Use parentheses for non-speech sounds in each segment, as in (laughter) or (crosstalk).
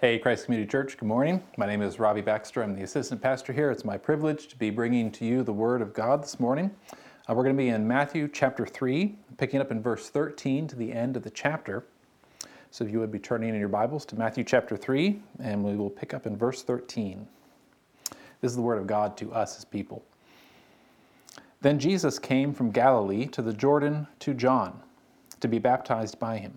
Hey, Christ Community Church, good morning. My name is Robbie Baxter. I'm the assistant pastor here. It's my privilege to be bringing to you the Word of God this morning. Uh, we're going to be in Matthew chapter 3, picking up in verse 13 to the end of the chapter. So if you would be turning in your Bibles to Matthew chapter 3, and we will pick up in verse 13. This is the Word of God to us as people. Then Jesus came from Galilee to the Jordan to John to be baptized by him.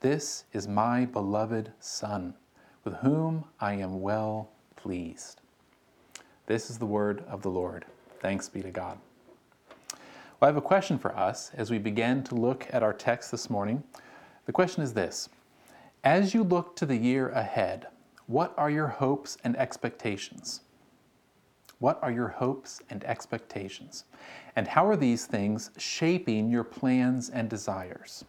this is my beloved Son, with whom I am well pleased. This is the word of the Lord. Thanks be to God. Well, I have a question for us as we begin to look at our text this morning. The question is this As you look to the year ahead, what are your hopes and expectations? What are your hopes and expectations? And how are these things shaping your plans and desires?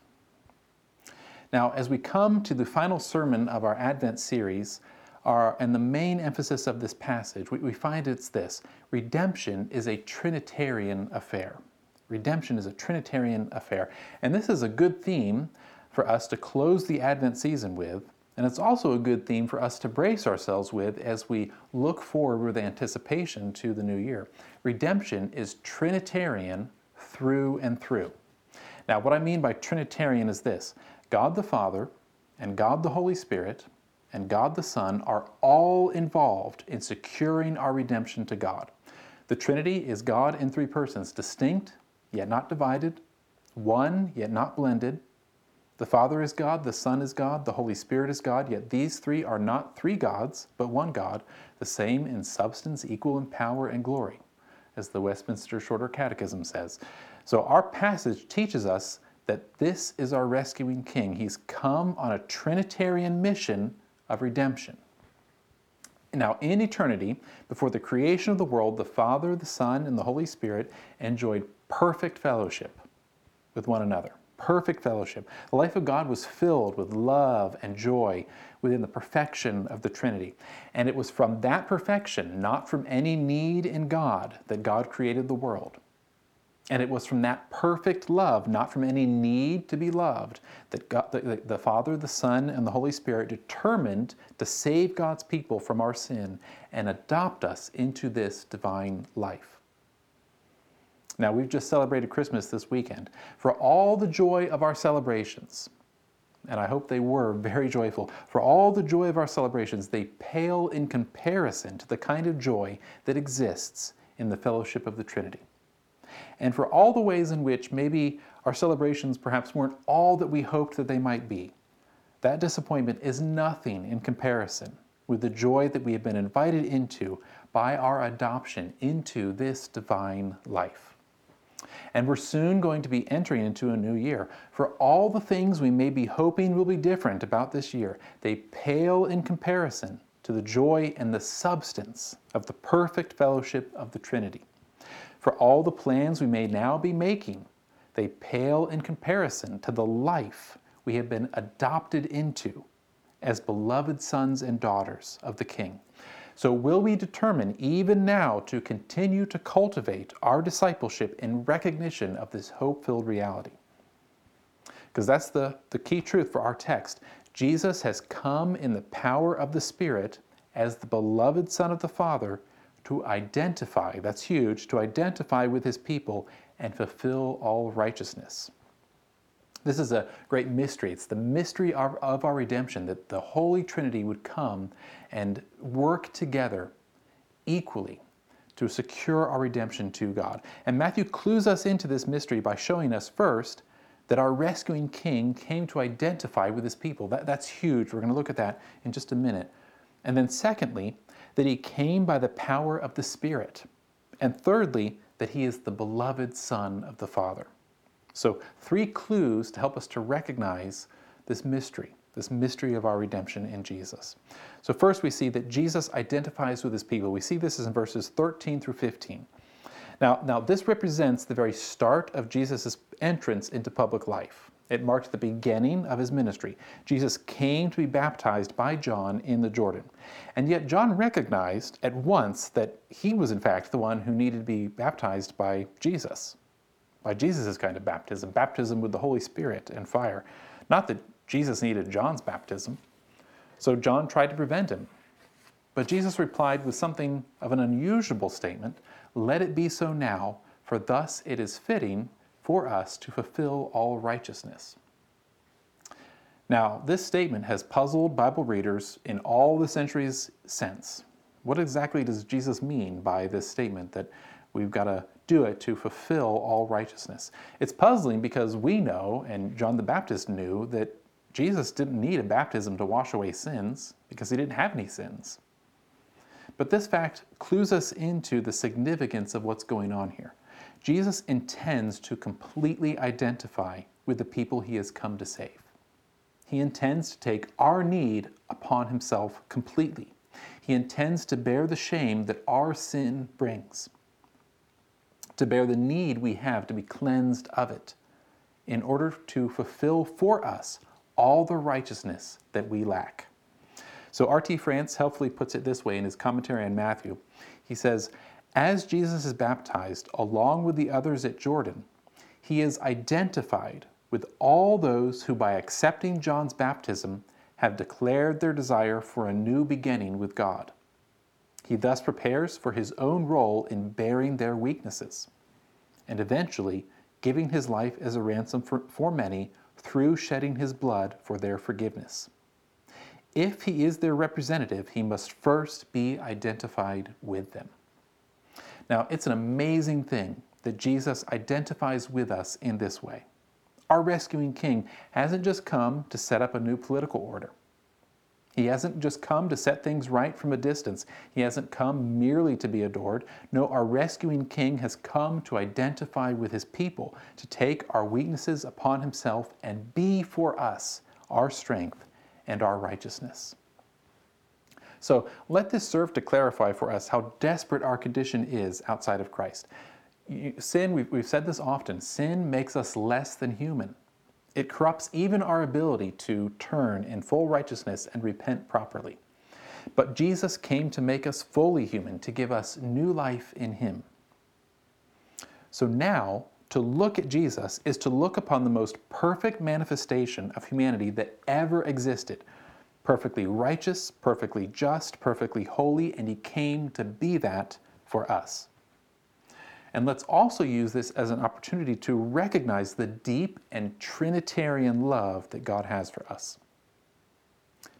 Now, as we come to the final sermon of our Advent series, our, and the main emphasis of this passage, we, we find it's this redemption is a Trinitarian affair. Redemption is a Trinitarian affair. And this is a good theme for us to close the Advent season with. And it's also a good theme for us to brace ourselves with as we look forward with anticipation to the new year. Redemption is Trinitarian through and through. Now, what I mean by Trinitarian is this God the Father and God the Holy Spirit and God the Son are all involved in securing our redemption to God. The Trinity is God in three persons, distinct yet not divided, one yet not blended. The Father is God, the Son is God, the Holy Spirit is God, yet these three are not three gods, but one God, the same in substance, equal in power and glory, as the Westminster Shorter Catechism says. So our passage teaches us that this is our rescuing King. He's come on a Trinitarian mission of redemption. Now, in eternity, before the creation of the world, the Father, the Son, and the Holy Spirit enjoyed perfect fellowship with one another. Perfect fellowship. The life of God was filled with love and joy within the perfection of the Trinity. And it was from that perfection, not from any need in God, that God created the world. And it was from that perfect love, not from any need to be loved, that God, the, the, Father, the Son, and the Holy Spirit determined to save God's people from our sin and adopt us into this divine life. Now, we've just celebrated Christmas this weekend. For all the joy of our celebrations, and I hope they were very joyful, for all the joy of our celebrations, they pale in comparison to the kind of joy that exists in the fellowship of the Trinity and for all the ways in which maybe our celebrations perhaps weren't all that we hoped that they might be. That disappointment is nothing in comparison with the joy that we have been invited into by our adoption into this divine life. And we're soon going to be entering into a new year. For all the things we may be hoping will be different about this year, they pale in comparison to the joy and the substance of the perfect fellowship of the Trinity. For all the plans we may now be making, they pale in comparison to the life we have been adopted into as beloved sons and daughters of the King. So, will we determine even now to continue to cultivate our discipleship in recognition of this hope filled reality? Because that's the, the key truth for our text. Jesus has come in the power of the Spirit as the beloved Son of the Father to identify, that's huge, to identify with his people and fulfill all righteousness. This is a great mystery. It's the mystery of, of, our redemption that the Holy Trinity would come and work together equally to secure our redemption to God. And Matthew clues us into this mystery by showing us first that our rescuing King came to identify with his people. That, that's huge. We're going to look at that in just a minute. And then, secondly, that he came by the power of the Spirit. And thirdly, that he is the beloved Son of the Father. So, three clues to help us to recognize this mystery, this mystery of our redemption in Jesus. So, first we see that Jesus identifies with his people. We see this in verses 13 through 15. Now, now this represents the very start of Jesus' entrance into public life. It marked the beginning of his ministry. Jesus came to be baptized by John in the Jordan. And yet, John recognized at once that he was, in fact, the one who needed to be baptized by Jesus, by Jesus' kind of baptism, baptism with the Holy Spirit and fire. Not that Jesus needed John's baptism. So John tried to prevent him. But Jesus replied with something of an unusual statement Let it be so now, for thus it is fitting for us to fulfill all righteousness. Now, this statement has puzzled Bible readers in all the centuries since. What exactly does Jesus mean by this statement that we've got to do it to fulfill all righteousness? It's puzzling because we know, and John the Baptist knew, that Jesus didn't need a baptism to wash away sins because he didn't have any sins. But this fact clues us into the significance of what's going on here. Jesus intends to completely identify with the people he has come to save. He intends to take our need upon himself completely. He intends to bear the shame that our sin brings, to bear the need we have to be cleansed of it, in order to fulfill for us all the righteousness that we lack. So R.T. France helpfully puts it this way in his commentary on Matthew. He says, as Jesus is baptized along with the others at Jordan, he is identified with all those who, by accepting John's baptism, have declared their desire for a new beginning with God. He thus prepares for his own role in bearing their weaknesses and eventually giving his life as a ransom for, for many through shedding his blood for their forgiveness. If he is their representative, he must first be identified with them. Now, it's an amazing thing that Jesus identifies with us in this way. Our rescuing king hasn't just come to set up a new political order. He hasn't just come to set things right from a distance. He hasn't come merely to be adored. No, our rescuing king has come to identify with his people, to take our weaknesses upon himself and be for us our strength and our righteousness. So let this serve to clarify for us how desperate our condition is outside of Christ. Sin, we've, we've said this often, sin makes us less than human. It corrupts even our ability to turn in full righteousness and repent properly. But Jesus came to make us fully human, to give us new life in Him. So now, to look at Jesus is to look upon the most perfect manifestation of humanity that ever existed perfectly righteous, perfectly just, perfectly holy, and he came to be that for us. And let's also use this as an opportunity to recognize the deep and Trinitarian love that God has for us.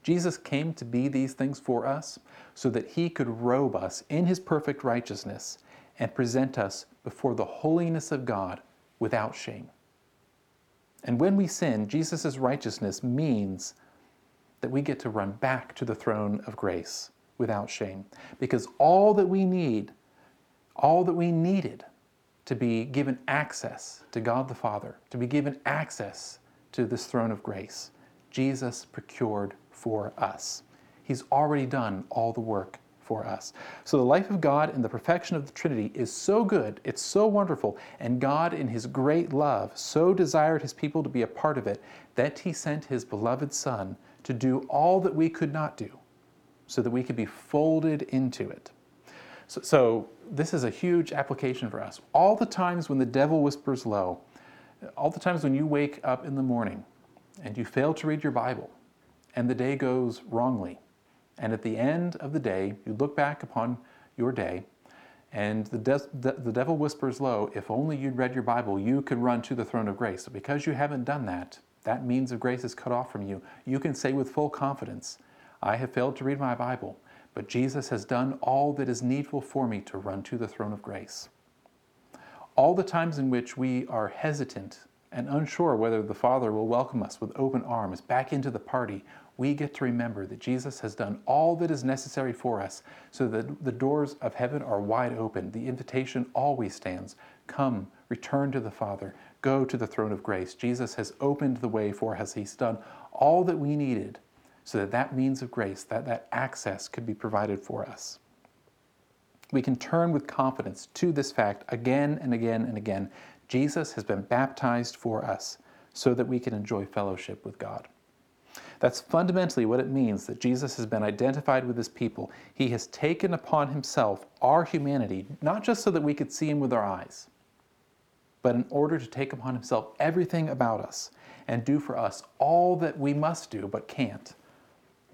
Jesus came to be these things for us so that he could robe us in his perfect righteousness and present us before the holiness of God without shame. And when we sin, Jesus' righteousness means that we get to run back to the throne of grace without shame. Because all that we need, all that we needed to be given access to God the Father, to be given access to this throne of grace, Jesus procured for us. He's already done all the work for us. So the life of God and the perfection of the Trinity is so good, it's so wonderful, and God, in His great love, so desired His people to be a part of it that He sent His beloved Son to do all that we could not do so that we could be folded into it. So, so, this is a huge application for us. All the times when the devil whispers low, all the times when you wake up in the morning and you fail to read your Bible and the day goes wrongly, and at the end of the day, you look back upon your day and the, de- the, devil whispers low, if only you'd read your Bible, you could run to the throne of grace. So because you haven't done that, that means of grace is cut off from you, you can say with full confidence, I have failed to read my Bible, but Jesus has done all that is needful for me to run to the throne of grace. All the times in which we are hesitant and unsure whether the Father will welcome us with open arms back into the party, we get to remember that Jesus has done all that is necessary for us so that the doors of heaven are wide open. The invitation always stands Come, return to the Father, go to the throne of grace. Jesus has opened the way for us. He's done all that we needed so that that means of grace, that, that access could be provided for us. We can turn with confidence to this fact again and again and again. Jesus has been baptized for us so that we can enjoy fellowship with God. That's fundamentally what it means that Jesus has been identified with his people. He has taken upon himself our humanity, not just so that we could see him with our eyes, but in order to take upon himself everything about us and do for us all that we must do but can't.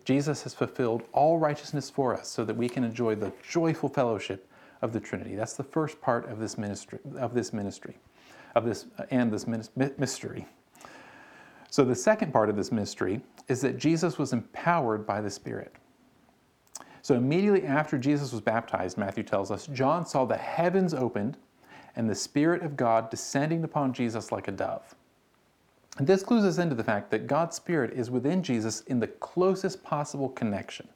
Jesus has fulfilled all righteousness for us so that we can enjoy the joyful fellowship of the Trinity. That's the first part of this ministry of this ministry of this uh, and this mystery. So the second part of this mystery is that Jesus was empowered by the Spirit. So immediately after Jesus was baptized, Matthew tells us, John saw the heavens opened and the Spirit of God descending upon Jesus like a dove. And this clues us into the fact that God's Spirit is within Jesus in the closest possible connection.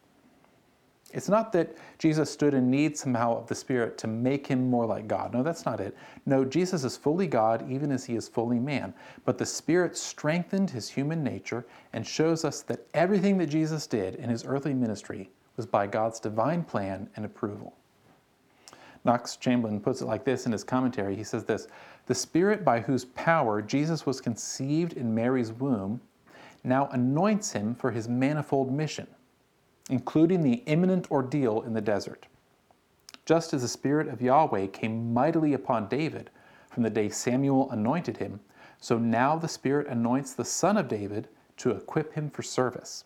It's not that Jesus stood in need somehow of the Spirit to make him more like God. No, that's not it. No, Jesus is fully God even as he is fully man. But the Spirit strengthened his human nature and shows us that everything that Jesus did in his earthly ministry was by God's divine plan and approval. Knox Chamblin puts it like this in his commentary. He says this The Spirit by whose power Jesus was conceived in Mary's womb now anoints him for his manifold mission including the imminent ordeal in the desert. Just as the Spirit of Yahweh came mightily upon David from the day Samuel anointed him, so now the Spirit anoints the son of David to equip him for service.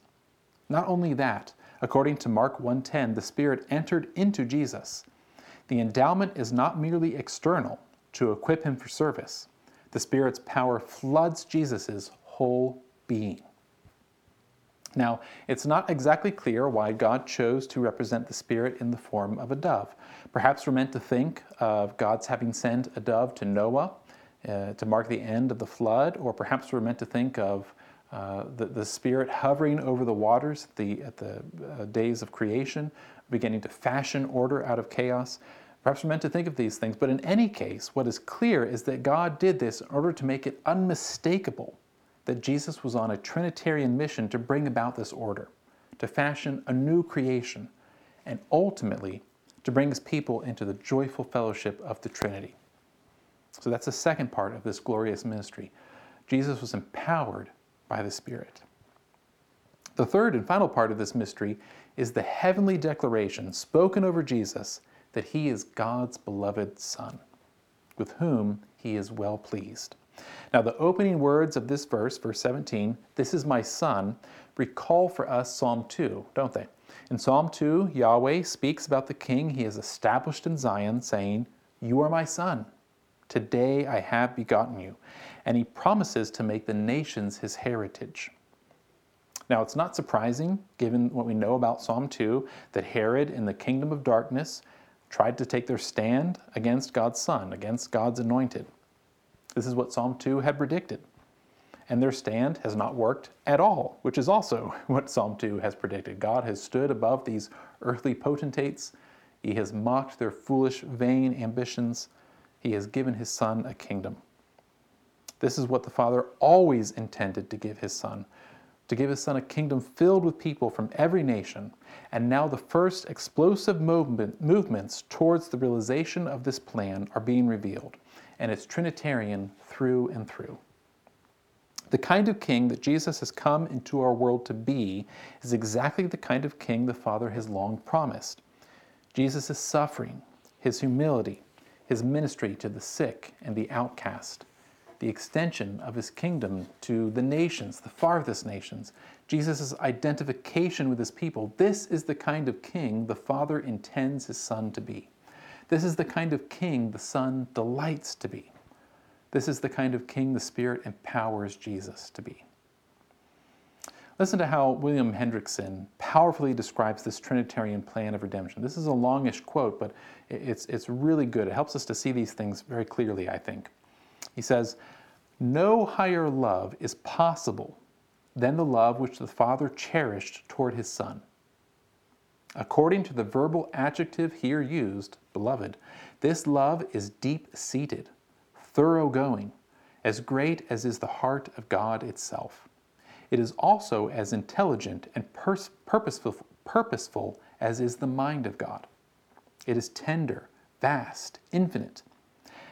Not only that, according to Mark 1:10, the Spirit entered into Jesus. The endowment is not merely external to equip him for service. The Spirit's power floods Jesus' whole being. Now, it's not exactly clear why God chose to represent the Spirit in the form of a dove. Perhaps we're meant to think of God's having sent a dove to Noah uh, to mark the end of the flood, or perhaps we're meant to think of uh, the, the Spirit hovering over the waters at the, at the uh, days of creation, beginning to fashion order out of chaos. Perhaps we're meant to think of these things, but in any case, what is clear is that God did this in order to make it unmistakable that Jesus was on a Trinitarian mission to bring about this order, to fashion a new creation, and ultimately to bring his people into the joyful fellowship of the Trinity. So that's the second part of this glorious ministry. Jesus was empowered by the Spirit. The third and final part of this mystery is the heavenly declaration spoken over Jesus that he is God's beloved Son, with whom he is well pleased. Now, the opening words of this verse, verse 17, this is my son, recall for us Psalm 2, don't they? In Psalm 2, Yahweh speaks about the king he has established in Zion, saying, You are my son. Today I have begotten you. And he promises to make the nations his heritage. Now, it's not surprising, given what we know about Psalm 2, that Herod in the kingdom of darkness tried to take their stand against God's Son, against God's anointed. This is what Psalm 2 had predicted. And their stand has not worked at all, which is also (laughs) what Psalm 2 has predicted. God has stood above these earthly potentates. He has mocked their foolish, vain ambitions. He has given his Son a kingdom. This is what the Father always intended to give his Son to give his Son a kingdom filled with people from every nation. And now the first explosive movement, movements towards the realization of this plan are being revealed and it's Trinitarian through and through. The kind of king that Jesus has come into our world to be is exactly the kind of king the Father has long promised. Jesus' suffering, his humility, his ministry to the sick and the outcast, the extension of his kingdom to the nations, the farthest nations, Jesus' identification with his people. This is the kind of king the Father intends his Son to be. This is the kind of king the Son delights to be. This is the kind of king the Spirit empowers Jesus to be. Listen to how William Hendriksen powerfully describes this Trinitarian plan of redemption. This is a longish quote, but it's, it's really good. It helps us to see these things very clearly, I think. He says, No higher love is possible than the love which the Father cherished toward his Son. According to the verbal adjective here used, beloved, this love is deep seated, thoroughgoing, as great as is the heart of God itself. it is also as intelligent and pers- purposeful, purposeful as is the mind of God. It is tender, vast, infinite.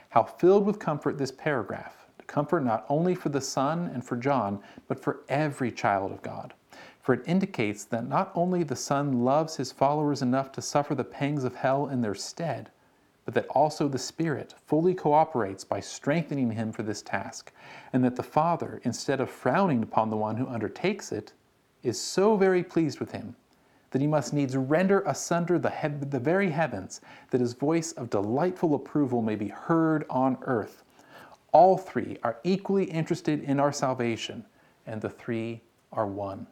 How filled with comfort this paragraph comfort not only for the Son and for John, but for every child of God. For it indicates that not only the Son loves his followers enough to suffer the pangs of hell in their stead, but that also the Spirit fully cooperates by strengthening him for this task, and that the Father, instead of frowning upon the one who undertakes it, is so very pleased with him that he must needs render asunder the, he- the very heavens, that his voice of delightful approval may be heard on earth. All three are equally interested in our salvation, and the three are one.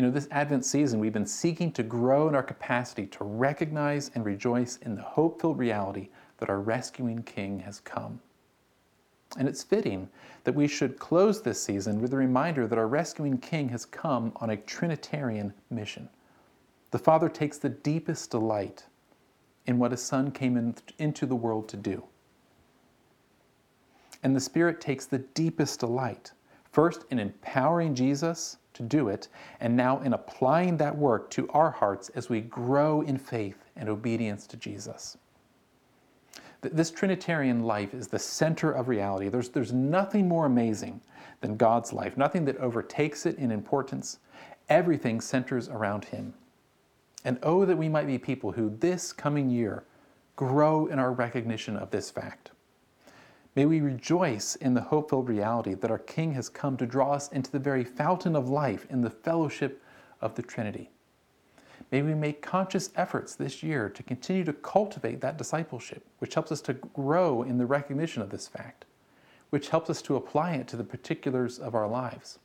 You know, this Advent season, we've been seeking to grow in our capacity to recognize and rejoice in the hope filled reality that our rescuing King has come. And it's fitting that we should close this season with a reminder that our rescuing King has come on a Trinitarian mission. The Father takes the deepest delight in what His Son came in, into the world to do. And the Spirit takes the deepest delight, first in empowering Jesus to do it, and now in applying that work to our hearts as we grow in faith and obedience to Jesus. This Trinitarian life is the center of reality. There's, there's nothing more amazing than God's life, nothing that overtakes it in importance. Everything centers around Him. And oh, that we might be people who this coming year grow in our recognition of this fact. May we rejoice in the hope filled reality that our King has come to draw us into the very fountain of life in the fellowship of the Trinity. May we make conscious efforts this year to continue to cultivate that discipleship, which helps us to grow in the recognition of this fact, which helps us to apply it to the particulars of our lives,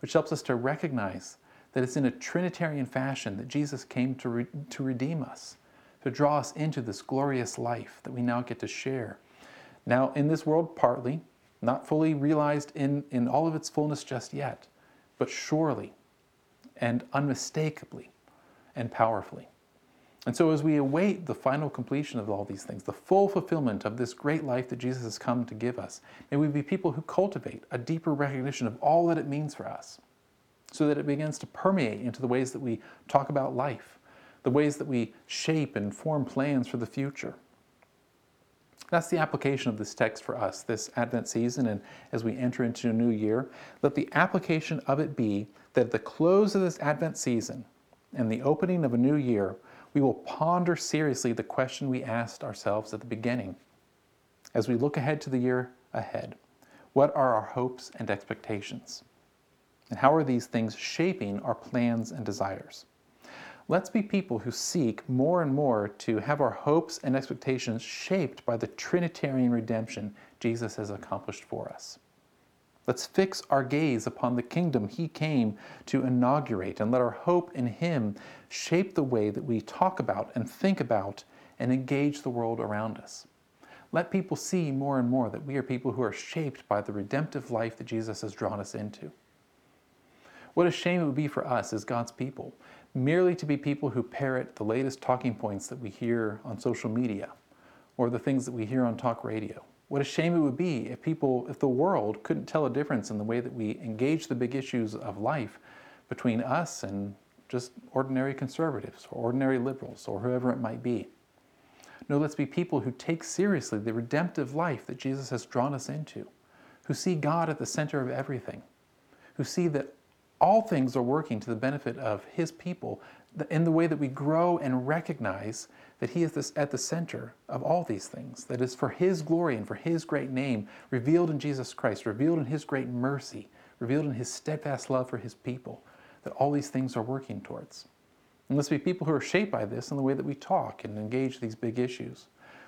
which helps us to recognize that it's in a Trinitarian fashion that Jesus came to, re- to redeem us, to draw us into this glorious life that we now get to share. Now, in this world, partly, not fully realized in, in all of its fullness just yet, but surely and unmistakably and powerfully. And so, as we await the final completion of all these things, the full fulfillment of this great life that Jesus has come to give us, may we be people who cultivate a deeper recognition of all that it means for us, so that it begins to permeate into the ways that we talk about life, the ways that we shape and form plans for the future. That's the application of this text for us this Advent season and as we enter into a new year. Let the application of it be that at the close of this Advent season, and the opening of a new year, we will ponder seriously the question we asked ourselves at the beginning. As we look ahead to the year ahead, what are our hopes and expectations? And how are these things shaping our plans and desires? Let's be people who seek more and more to have our hopes and expectations shaped by the Trinitarian redemption Jesus has accomplished for us. Let's fix our gaze upon the kingdom He came to inaugurate and let our hope in Him shape the way that we talk about and think about and engage the world around us. Let people see more and more that we are people who are shaped by the redemptive life that Jesus has drawn us into. What a shame it would be for us as God's people merely to be people who parrot the latest talking points that we hear on social media or the things that we hear on talk radio. What a shame it would be if people, if the world couldn't tell a difference in the way that we engage the big issues of life between us and just ordinary conservatives or ordinary liberals or whoever it might be. No, let's be people who take seriously the redemptive life that Jesus has drawn us into, who see God at the center of everything, who see that all things are working to the benefit of His people in the way that we grow and recognize that He is at the center of all these things, that is for His glory and for His great name, revealed in Jesus Christ, revealed in His great mercy, revealed in His steadfast love for His people, that all these things are working towards. And let's be people who are shaped by this in the way that we talk and engage these big issues.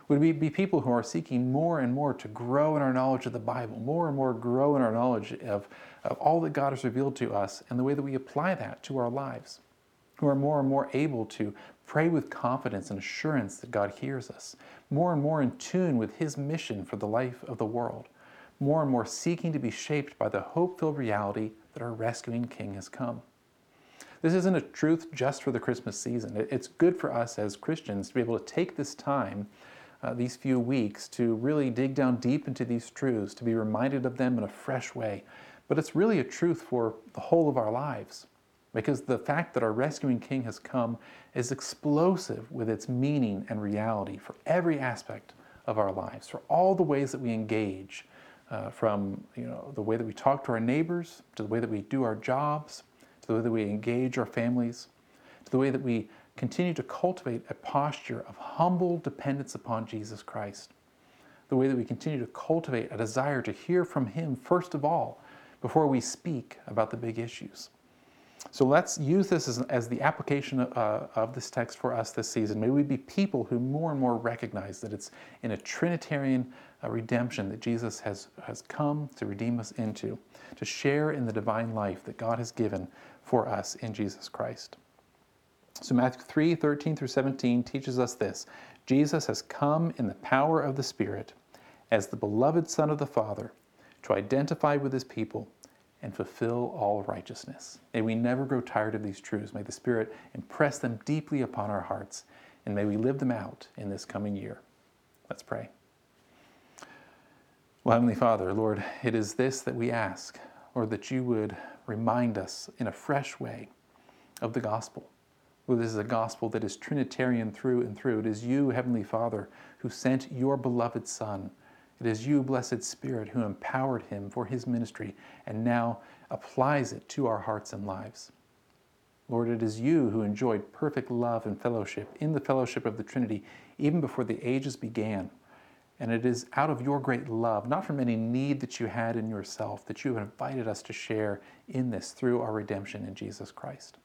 Would we be people who are seeking more and more to grow in our knowledge of the Bible, more and more grow in our knowledge of, of all that God has revealed to us and the way that we apply that to our lives? Who are more and more able to pray with confidence and assurance that God hears us, more and more in tune with His mission for the life of the world, more and more seeking to be shaped by the hope filled reality that our rescuing King has come. This isn't a truth just for the Christmas season. It's good for us as Christians to be able to take this time uh, these few weeks to really dig down deep into these truths, to be reminded of them in a fresh way, but it's really a truth for the whole of our lives. Because the fact that our rescuing King has come is explosive with its meaning and reality for every aspect of our lives, for all the ways that we engage, uh, from you know, the way that we talk to our neighbors, to the way that we do our jobs, to the way that we engage our families, to the way that we continue to cultivate a posture of humble dependence upon Jesus Christ, the way that we continue to cultivate a desire to hear from Him first of all before we speak about the big issues. So let's use this as, as the application of, uh, of this text for us this season. May we be people who more and more recognize that it's in a Trinitarian uh, redemption that Jesus has, has come to redeem us into, to share in the divine life that God has given for us in Jesus Christ. So Matthew 3 13 through 17 teaches us this Jesus has come in the power of the Spirit as the beloved Son of the Father to identify with his people and fulfill all righteousness. May we never grow tired of these truths. May the Spirit impress them deeply upon our hearts, and may we live them out in this coming year. Let's pray. Well, Heavenly Father, Lord, it is this that we ask, Lord, that you would remind us in a fresh way of the gospel. Lord, this is a gospel that is Trinitarian through and through. It is you, Heavenly Father, who sent your beloved Son it is you, Blessed Spirit, who empowered him for his ministry and now applies it to our hearts and lives. Lord, it is you who enjoyed perfect love and fellowship in the fellowship of the Trinity even before the ages began. And it is out of your great love, not from any need that you had in yourself, that you have invited us to share in this through our redemption in Jesus Christ.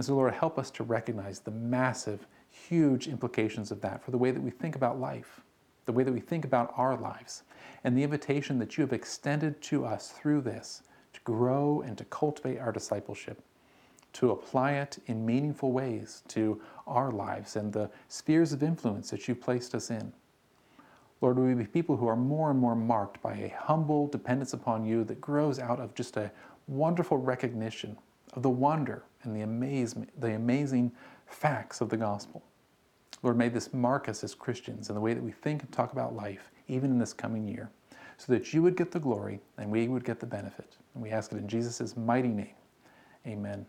And so, Lord, help us to recognize the massive, huge implications of that for the way that we think about life the way that we think about our lives, and the invitation that you have extended to us through this to grow and to cultivate our discipleship, to apply it in meaningful ways to our lives and the spheres of influence that you've placed us in. Lord, we be people who are more and more marked by a humble dependence upon you that grows out of just a wonderful recognition of the wonder and the, amazement, the amazing facts of the gospel. Lord, may this mark us as Christians in the way that we think and talk about life, even in this coming year, so that you would get the glory and we would get the benefit. And we ask it in Jesus' mighty name. Amen.